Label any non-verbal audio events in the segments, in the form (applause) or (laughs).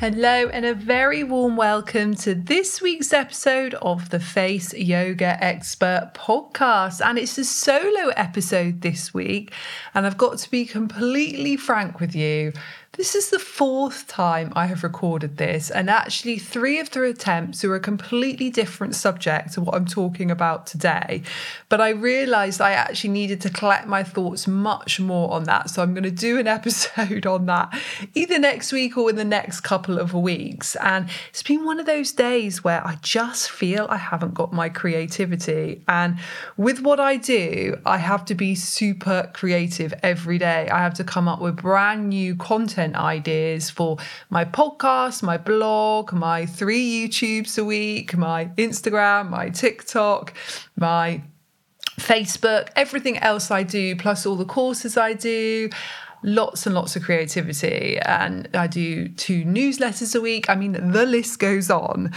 Hello, and a very warm welcome to this week's episode of the Face Yoga Expert podcast. And it's a solo episode this week. And I've got to be completely frank with you. This is the fourth time I have recorded this, and actually, three of the attempts were a completely different subject to what I'm talking about today. But I realized I actually needed to collect my thoughts much more on that. So I'm going to do an (laughs) episode on that either next week or in the next couple of weeks. And it's been one of those days where I just feel I haven't got my creativity. And with what I do, I have to be super creative every day. I have to come up with brand new content content ideas for my podcast, my blog, my three YouTubes a week, my Instagram, my TikTok, my Facebook, everything else I do, plus all the courses I do lots and lots of creativity and I do two newsletters a week. I mean, the list goes on.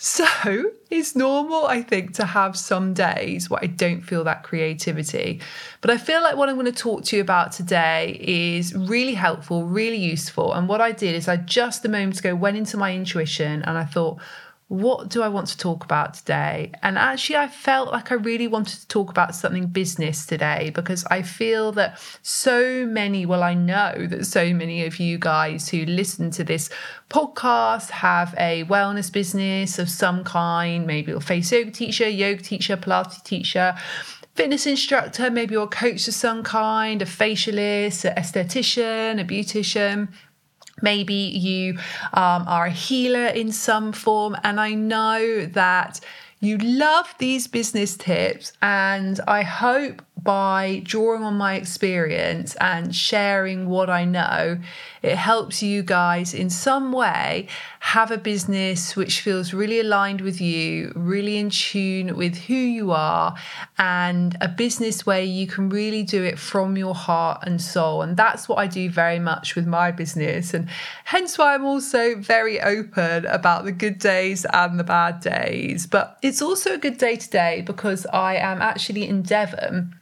So it's normal, I think, to have some days where I don't feel that creativity. But I feel like what I'm going to talk to you about today is really helpful, really useful. And what I did is I just a moment ago went into my intuition and I thought, what do I want to talk about today? And actually, I felt like I really wanted to talk about something business today because I feel that so many, well, I know that so many of you guys who listen to this podcast have a wellness business of some kind, maybe you're a face yoga teacher, yoga teacher, Pilates teacher fitness instructor, maybe you're a coach of some kind, a facialist, an esthetician, a beautician. Maybe you um, are a healer in some form. And I know that you love these business tips. And I hope by drawing on my experience and sharing what I know, it helps you guys in some way have a business which feels really aligned with you, really in tune with who you are, and a business where you can really do it from your heart and soul. And that's what I do very much with my business. And hence why I'm also very open about the good days and the bad days. But it's also a good day today because I am actually in Devon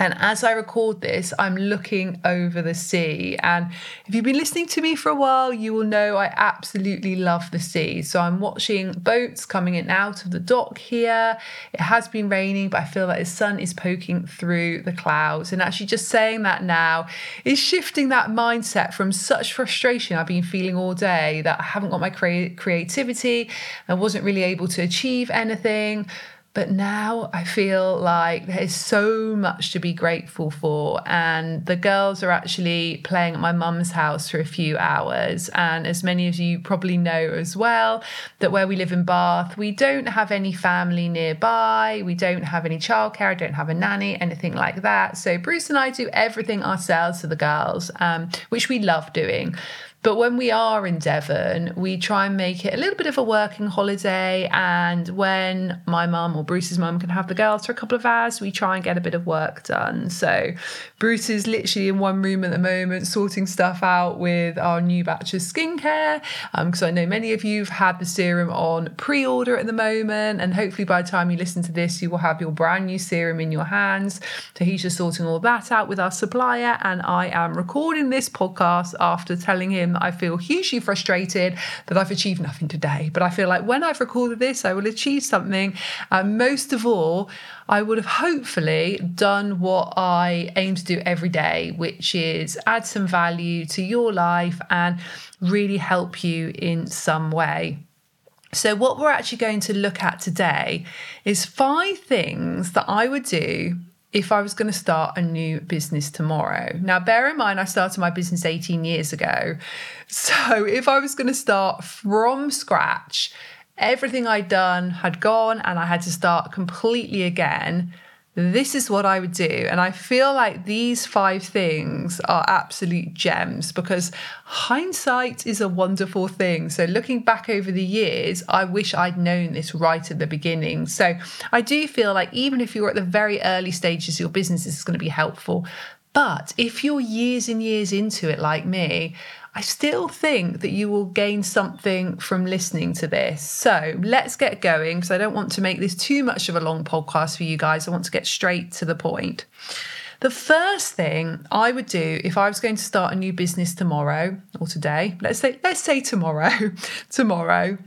and as I record this, I'm looking over the sea. And if you've been listening to me for a while, you will know I absolutely love the sea. So I'm watching boats coming in and out of the dock here. It has been raining, but I feel like the sun is poking through the clouds. And actually, just saying that now is shifting that mindset from such frustration I've been feeling all day that I haven't got my cre- creativity, I wasn't really able to achieve anything but now I feel like there is so much to be grateful for. And the girls are actually playing at my mum's house for a few hours. And as many of you probably know as well, that where we live in Bath, we don't have any family nearby. We don't have any childcare. I don't have a nanny, anything like that. So Bruce and I do everything ourselves for the girls, um, which we love doing. But when we are in Devon, we try and make it a little bit of a working holiday. And when my mum or Bruce's mum can have the girls for a couple of hours, we try and get a bit of work done. So Bruce is literally in one room at the moment, sorting stuff out with our new batch of skincare. Because um, I know many of you have had the serum on pre order at the moment. And hopefully by the time you listen to this, you will have your brand new serum in your hands. So he's just sorting all that out with our supplier. And I am recording this podcast after telling him I feel hugely frustrated that I've achieved nothing today. But I feel like when I've recorded this, I will achieve something. And most of all, I would have hopefully done what I aim to do every day, which is add some value to your life and really help you in some way. So, what we're actually going to look at today is five things that I would do if I was going to start a new business tomorrow. Now, bear in mind, I started my business 18 years ago. So, if I was going to start from scratch, everything I'd done had gone and I had to start completely again this is what I would do. And I feel like these five things are absolute gems because hindsight is a wonderful thing. So, looking back over the years, I wish I'd known this right at the beginning. So, I do feel like even if you're at the very early stages of your business, is going to be helpful. But if you're years and years into it, like me, I still think that you will gain something from listening to this. So let's get going because I don't want to make this too much of a long podcast for you guys. I want to get straight to the point. The first thing I would do if I was going to start a new business tomorrow or today, let's say let's say tomorrow, (laughs) tomorrow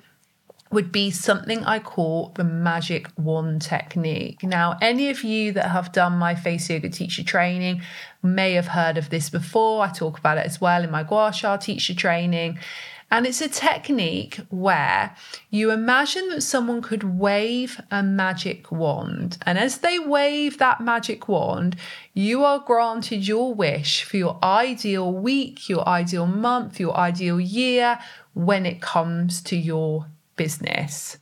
would be something I call the magic wand technique. Now, any of you that have done my face yoga teacher training may have heard of this before. I talk about it as well in my gua sha teacher training. And it's a technique where you imagine that someone could wave a magic wand. And as they wave that magic wand, you are granted your wish for your ideal week, your ideal month, your ideal year when it comes to your business.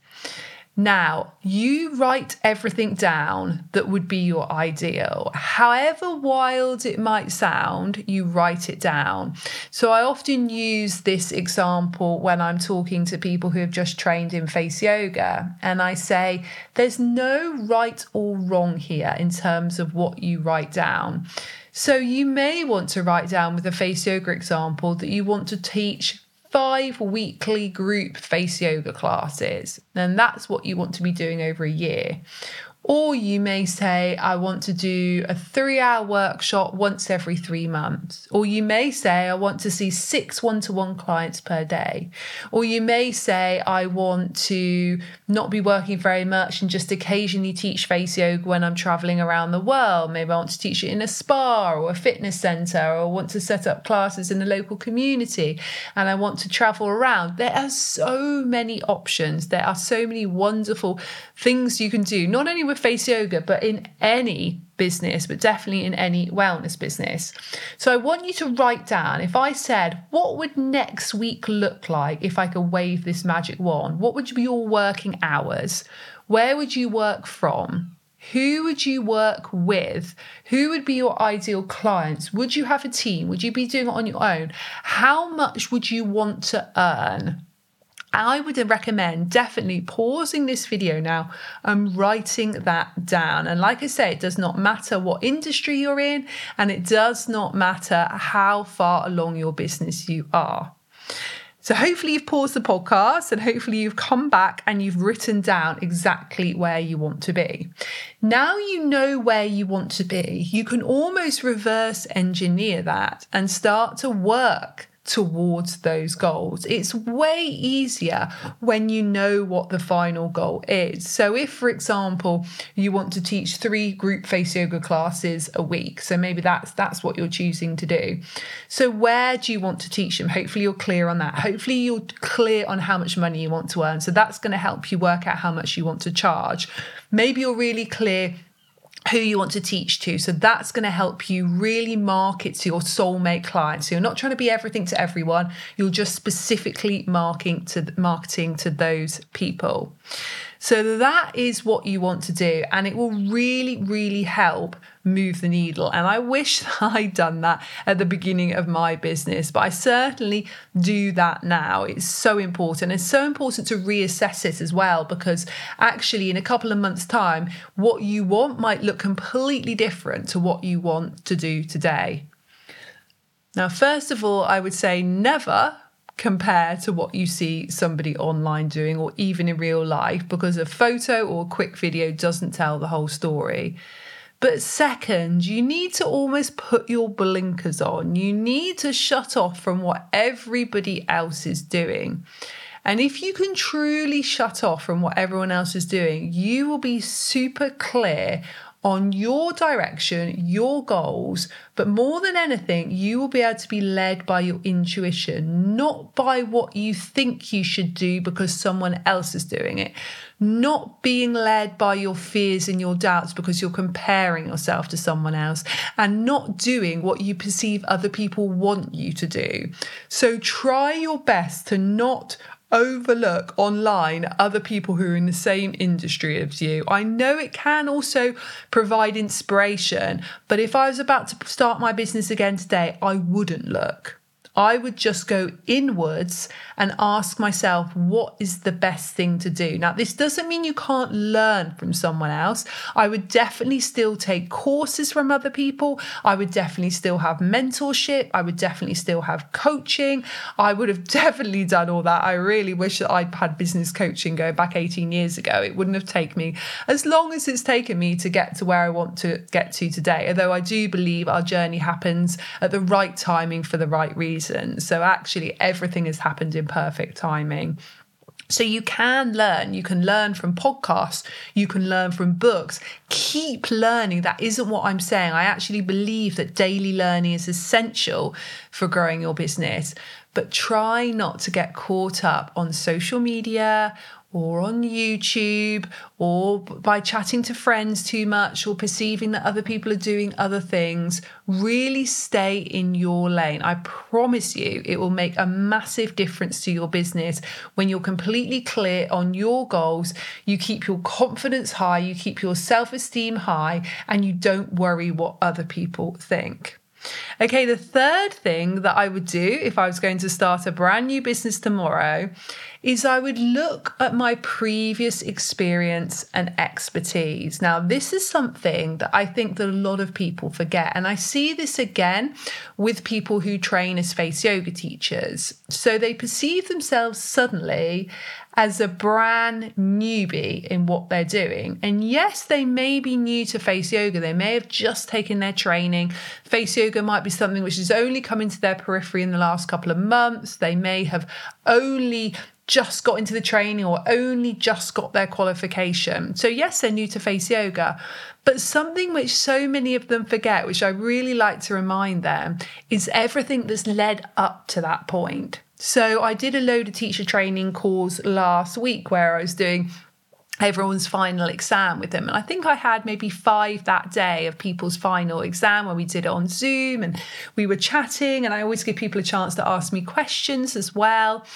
Now, you write everything down that would be your ideal. However wild it might sound, you write it down. So, I often use this example when I'm talking to people who have just trained in face yoga. And I say, there's no right or wrong here in terms of what you write down. So, you may want to write down with a face yoga example that you want to teach five weekly group face yoga classes. And that's what you want to be doing over a year. Or you may say, I want to do a three hour workshop once every three months. Or you may say, I want to see six one to one clients per day. Or you may say, I want to not be working very much and just occasionally teach face yoga when I'm traveling around the world. Maybe I want to teach it in a spa or a fitness center, or want to set up classes in the local community and I want to travel around. There are so many options. There are so many wonderful things you can do, not only with face yoga, but in any business, but definitely in any wellness business. So I want you to write down if I said, what would next week look like if I could wave this magic wand? What would be your working hours? Where would you work from? Who would you work with? Who would be your ideal clients? Would you have a team? Would you be doing it on your own? How much would you want to earn? I would recommend definitely pausing this video now and writing that down. And like I say, it does not matter what industry you're in, and it does not matter how far along your business you are. So, hopefully, you've paused the podcast and hopefully, you've come back and you've written down exactly where you want to be. Now you know where you want to be, you can almost reverse engineer that and start to work towards those goals. It's way easier when you know what the final goal is. So, if, for example, you want to teach three group face yoga classes a week, so maybe that's that's what you're choosing to do. So, where do you want to teach them? Hopefully, you're clear on that. Hopefully, you're clear on how much money you want to earn. So, that's going to help you work out how much you want to charge. Maybe you're really clear who you want to teach to. So that's going to help you really market to your soulmate clients. So you're not trying to be everything to everyone. You're just specifically marketing to marketing to those people. So that is what you want to do, and it will really, really help move the needle. And I wish (laughs) I'd done that at the beginning of my business, but I certainly do that now. It's so important. It's so important to reassess it as well, because actually, in a couple of months' time, what you want might look completely different to what you want to do today. Now, first of all, I would say never compare to what you see somebody online doing or even in real life because a photo or a quick video doesn't tell the whole story. But second, you need to almost put your blinkers on. You need to shut off from what everybody else is doing. And if you can truly shut off from what everyone else is doing, you will be super clear on your direction, your goals, but more than anything, you will be able to be led by your intuition, not by what you think you should do because someone else is doing it, not being led by your fears and your doubts because you're comparing yourself to someone else, and not doing what you perceive other people want you to do. So try your best to not overlook online other people who are in the same industry as you. I know it can also provide inspiration, but if I was about to start my business again today, I wouldn't look. I would just go inwards and ask myself, what is the best thing to do? Now, this doesn't mean you can't learn from someone else. I would definitely still take courses from other people. I would definitely still have mentorship. I would definitely still have coaching. I would have (laughs) definitely done all that. I really wish that I'd had business coaching going back 18 years ago. It wouldn't have taken me as long as it's taken me to get to where I want to get to today. Although I do believe our journey happens at the right timing for the right reason reason. So actually, everything has happened in perfect timing. So you can learn. You can learn from podcasts. You can learn from books. Keep learning. That isn't what I'm saying. I actually believe that daily learning is essential for growing your business. But try not to get caught up on social media or on YouTube or by chatting to friends too much or perceiving that other people are doing other things, really stay in your lane. I promise you, it will make a massive difference to your business when you're completely clear on your goals. You keep your confidence high, you keep your self esteem high, and you don't worry what other people think. Okay, the third thing that I would do if I was going to start a brand new business tomorrow is I would look at my previous experience and expertise. Now, this is something that I think that a lot of people forget. And I see this again with people who train as face yoga teachers. So they perceive themselves suddenly as a brand newbie in what they're doing. And yes, they may be new to face yoga. They may have just taken their training. Face yoga might be something which has only come into their periphery in the last couple of months. They may have only just got into the training or only just got their qualification. So, yes, they're new to face yoga, but something which so many of them forget, which I really like to remind them, is everything that's led up to that point. So, I did a load of teacher training course last week where I was doing everyone's final exam with them. And I think I had maybe five that day of people's final exam when we did it on Zoom and we were chatting. And I always give people a chance to ask me questions as well.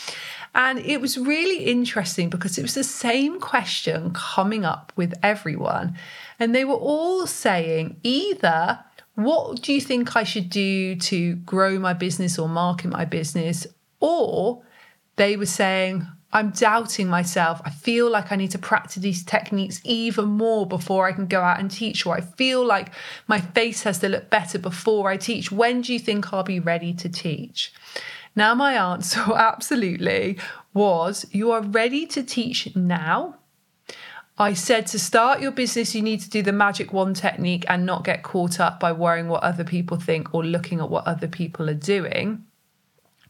And it was really interesting because it was the same question coming up with everyone. And they were all saying either, what do you think I should do to grow my business or market my business? Or they were saying, I'm doubting myself. I feel like I need to practice these techniques even more before I can go out and teach, or I feel like my face has to look better before I teach. When do you think I'll be ready to teach? Now, my answer (laughs) absolutely was you are ready to teach now. I said to start your business, you need to do the magic wand technique and not get caught up by worrying what other people think or looking at what other people are doing.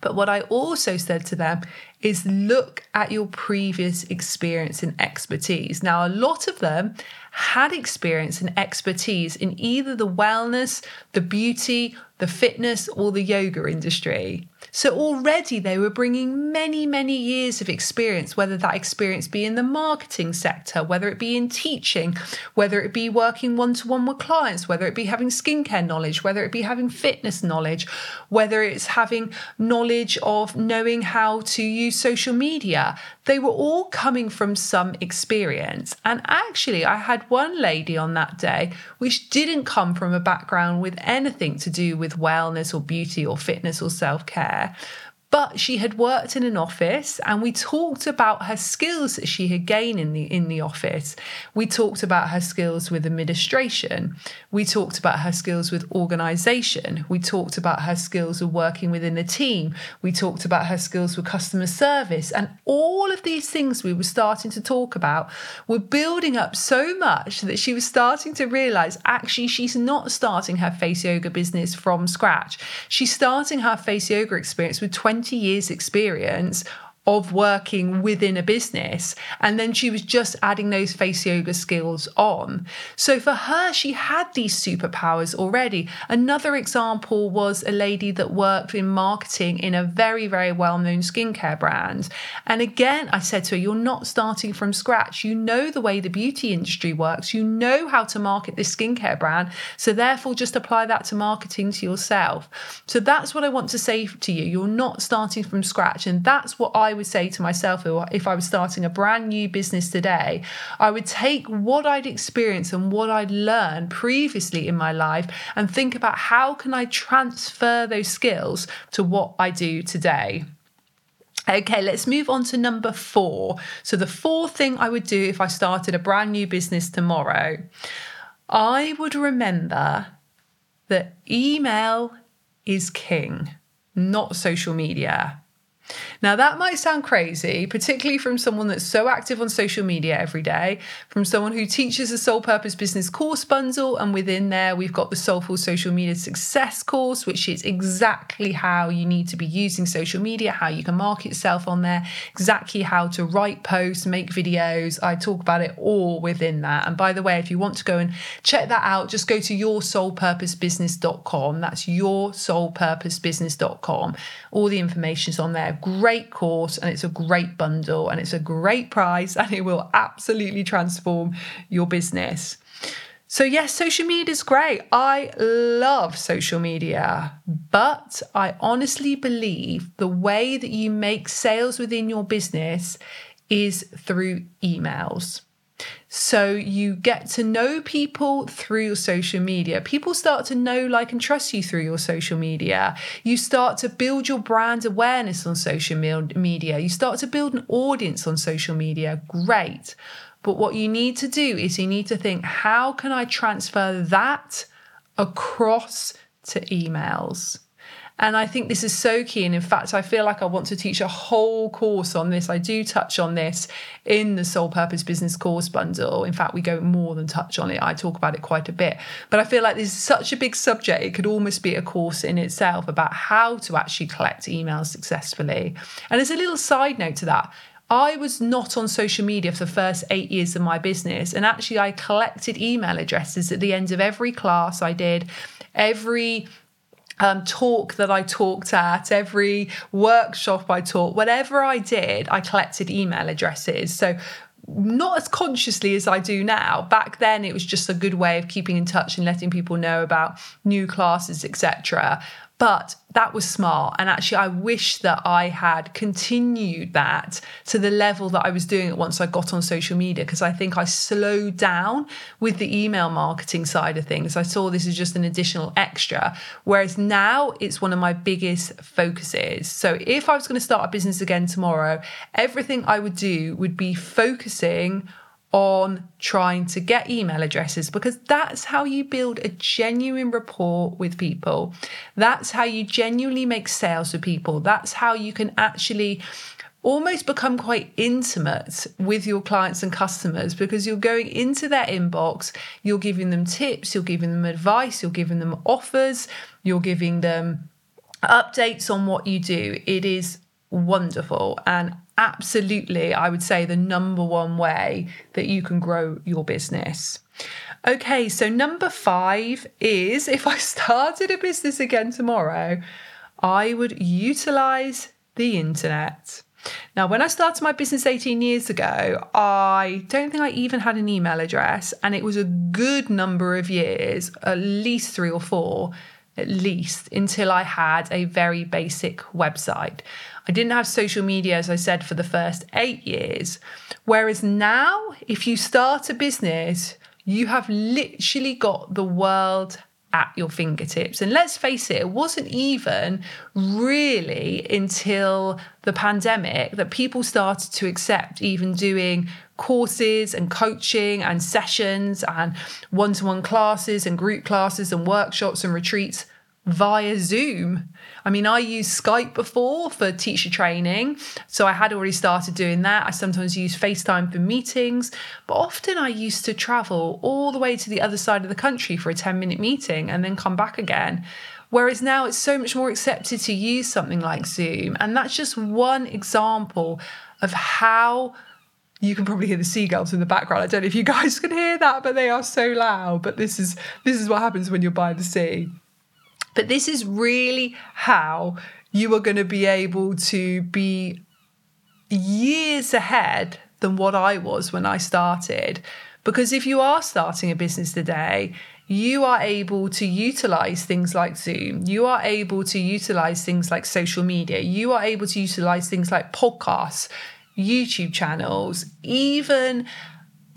But what I also said to them is look at your previous experience and expertise. Now, a lot of them had experience and expertise in either the wellness, the beauty, the fitness, or the yoga industry. So already they were bringing many, many years of experience, whether that experience be in the marketing sector, whether it be in teaching, whether it be working one to one with clients, whether it be having skincare knowledge, whether it be having fitness knowledge, whether it's having knowledge of knowing how to use social media. They were all coming from some experience. And actually, I had one lady on that day which didn't come from a background with anything to do with wellness or beauty or fitness or self care vidare. But she had worked in an office and we talked about her skills that she had gained in the in the office. We talked about her skills with administration. We talked about her skills with organization. We talked about her skills of working within a team. We talked about her skills with customer service. And all of these things we were starting to talk about were building up so much that she was starting to realize actually she's not starting her face yoga business from scratch. She's starting her face yoga experience with 20 20 years' experience of working within a business. And then she was just adding those face yoga skills on. So for her, she had these superpowers already. Another example was a lady that worked in marketing in a very, very well known skincare brand. And again, I said to her, You're not starting from scratch. You know the way the beauty industry works, you know how to market this skincare brand. So therefore, just apply that to marketing to yourself. So that's what I want to say to you. You're not starting from scratch. And that's what I would say to myself oh, if I was starting a brand new business today, I would take what I'd experienced and what I'd learned previously in my life and think about how can I transfer those skills to what I do today. Okay, let's move on to number four. So, the fourth thing I would do if I started a brand new business tomorrow, I would remember that email is king, not social media. Now, that might sound crazy, particularly from someone that's so active on social media every day, from someone who teaches a soul purpose business course bundle. And within there, we've got the Soulful Social Media Success course, which is exactly how you need to be using social media, how you can market yourself on there, exactly how to write posts, make videos. I talk about it all within that. And by the way, if you want to go and check that out, just go to yoursoulpurposebusiness.com. That's yoursoulpurposebusiness.com. All the information's on there great course and it's a great bundle and it's a great price and it will absolutely transform your business. So, yes, social media is great. I love social media, but I honestly believe the way that you make sales within your business is through emails. So you get to know people through your social media. People start to know, like, and trust you through your social media. You start to build your brand awareness on social media. You start to build an audience on social media. Great. But what you need to do is you need to think how can I transfer that across to emails? And I think this is so key. And in fact, I feel like I want to teach a whole course on this. I do touch on this in the Soul Purpose Business Course Bundle. In fact, we go more than touch on it. I talk about it quite a bit. But I feel like this is such a big subject, it could almost be a course in itself about how to actually collect emails successfully. And as a little side note to that, I was not on social media for the first eight years of my business. And actually, I collected email addresses at the end of every class I did, every um, talk that I talked at, every workshop I taught, whatever I did, I collected email addresses. So not as consciously as I do now. Back then, it was just a good way of keeping in touch and letting people know about new classes, etc. But that was smart. And actually, I wish that I had continued that to the level that I was doing it once I got on social media, because I think I slowed down with the email marketing side of things. I saw this as just an additional extra. Whereas now it's one of my biggest focuses. So if I was going to start a business again tomorrow, everything I would do would be focusing on trying to get email addresses because that's how you build a genuine rapport with people. That's how you genuinely make sales with people. That's how you can actually almost become quite intimate with your clients and customers because you're going into their inbox, you're giving them tips, you're giving them advice, you're giving them offers, you're giving them updates on what you do. It is wonderful. And absolutely, I would say, the number one way that you can grow your business. Okay, so number five is (laughs) if I started a business again tomorrow, I would utilize the internet. Now, when I started my business 18 years ago, I don't think I even had an email address, and it was a good number of years, at least three or four, at least, until I had a very basic website. I didn't have social media, as I said, for the first eight years. Whereas now, if you start a business, you have literally got the world at your fingertips. And let's face it, it wasn't even really until the pandemic that people started to accept even doing courses and coaching and sessions and one to one classes and group classes and workshops and retreats via Zoom. I mean, I used Skype before for teacher training, so I had already started doing that. I sometimes use FaceTime for meetings, but often I used to travel all the way to the other side of the country for a 10 minute meeting and then come back again. Whereas now it's so much more accepted to use something like Zoom. And that's just one example of how you can probably hear the seagulls in the background. I don't know if you guys (laughs) can hear that, but they are so loud. But this is this is what happens when you're by the sea. But this is really how you are going to be able to be years ahead than what I was when I started. Because if you are starting a business today, you are able to utilize things like Zoom. You are able to utilize things like social media. You are able to utilize things like podcasts, YouTube channels, even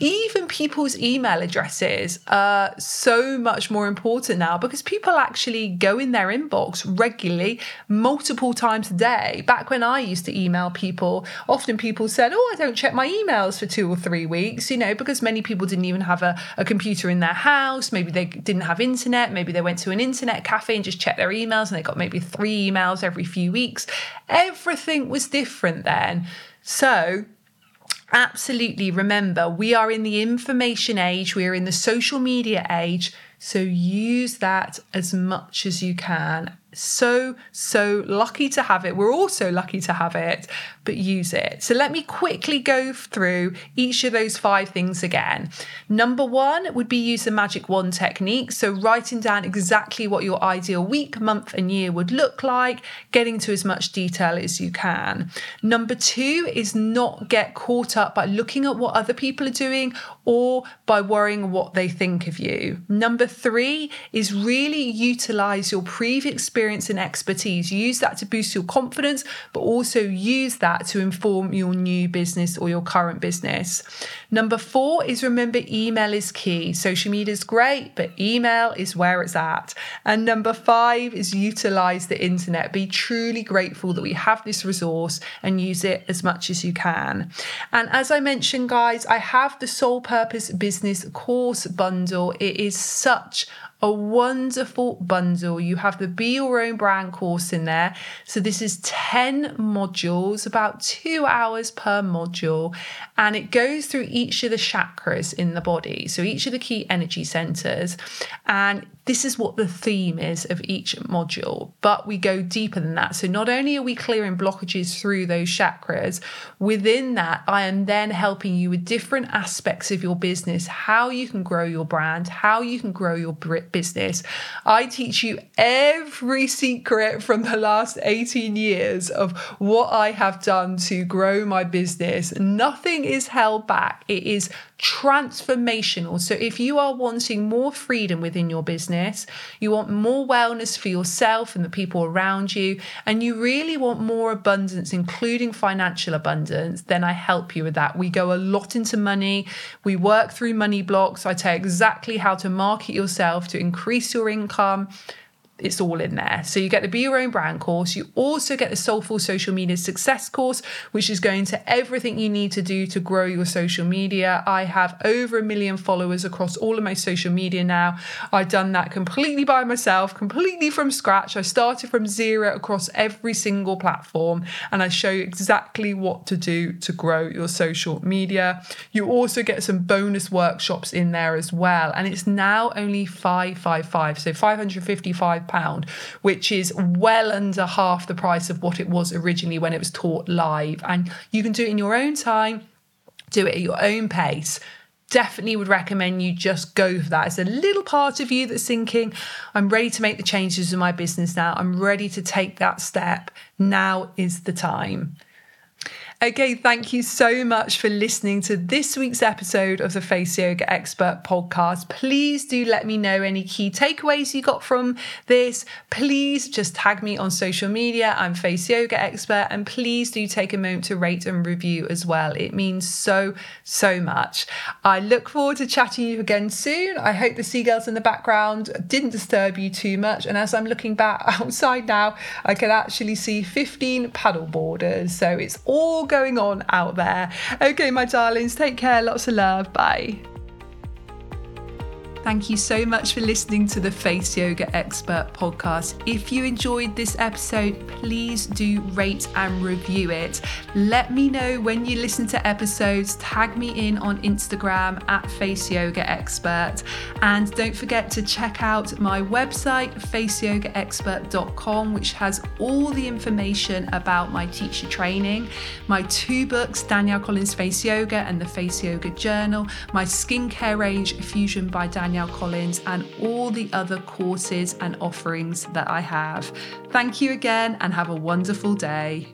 even people's email addresses are so much more important now because people actually go in their inbox regularly, multiple times a day. Back when I used to email people, often people said, Oh, I don't check my emails for two or three weeks, you know, because many people didn't even have a, a computer in their house. Maybe they didn't have internet. Maybe they went to an internet cafe and just checked their emails and they got maybe three emails every few weeks. Everything was different then. So, absolutely remember we are in the information age, we are in the social media age. So use that as much as you can so, so lucky to have it. We're also lucky to have it, but use it. So, let me quickly go through each of those five things again. Number one would be use the magic wand technique. So, writing down exactly what your ideal week, month, and year would look like, getting to as much detail as you can. Number two is not get caught up by looking at what other people are doing or by worrying what they think of you. Number three is really utilize your previous experience and expertise. Use that to boost your confidence, but also use that to inform your new business or your current business. Number four is remember email is key. Social media is great, but email is where it's at. And number five is utilize the internet. Be truly grateful that we have this resource and use it as much as you can. And as I mentioned, guys, I have the Soul Purpose Business course bundle. It is such a wonderful bundle. You have the Be Your Own Brand course in there. So, this is 10 modules, about two hours per module, and it goes through each of the chakras in the body. So, each of the key energy centers. And this is what the theme is of each module, but we go deeper than that. So, not only are we clearing blockages through those chakras, within that, I am then helping you with different aspects of your business, how you can grow your brand, how you can grow your business. I teach you every secret from the last 18 years of what I have done to grow my business. Nothing is held back, it is transformational. So, if you are wanting more freedom within your business, you want more wellness for yourself and the people around you, and you really want more abundance, including financial abundance, then I help you with that. We go a lot into money, we work through money blocks. I tell you exactly how to market yourself to increase your income it's all in there. So you get the Be Your Own Brand course. You also get the Soulful Social Media Success course, which is going to everything you need to do to grow your social media. I have over a million followers across all of my social media now. I've done that completely by myself, completely from scratch. I started from zero across every single platform, and I show you exactly what to do to grow your social media. You also get some bonus workshops in there as well, and it's now only 555, so 555 pound, which is well under half the price of what it was originally when it was taught live. And you can do it in your own time, do it at your own pace definitely would recommend you just go for that. It's a little part of you that's thinking, I'm ready to make the changes in my business now. I'm ready to take that step. Now is the time. Okay, thank you so much for listening to this week's episode of the Face Yoga Expert podcast. Please do let me know any key takeaways you got from this. Please just tag me on social media. I'm Face Yoga Expert, and please do take a moment to rate and review as well. It means so, so much. I look forward to chatting to you again soon. I hope the seagulls in the background didn't disturb you too much. And as I'm looking back (laughs) outside now, I can actually see 15 paddle boarders. So it's all going on out there. Okay, my darlings, take care. Lots of love. Bye. Thank you so much for listening to the Face Yoga Expert podcast. If you enjoyed this episode, please do rate and review it. Let me know when you listen to episodes. Tag me in on Instagram at Face Yoga Expert. And don't forget to check out my website, faceyogaexpert.com, which has all the information about my teacher training, my two books, Danielle Collins Face Yoga and the Face Yoga Journal, my skincare range, Fusion by Danielle. Danielle Collins, and all the other courses and offerings that I have. Thank you again and have a wonderful day.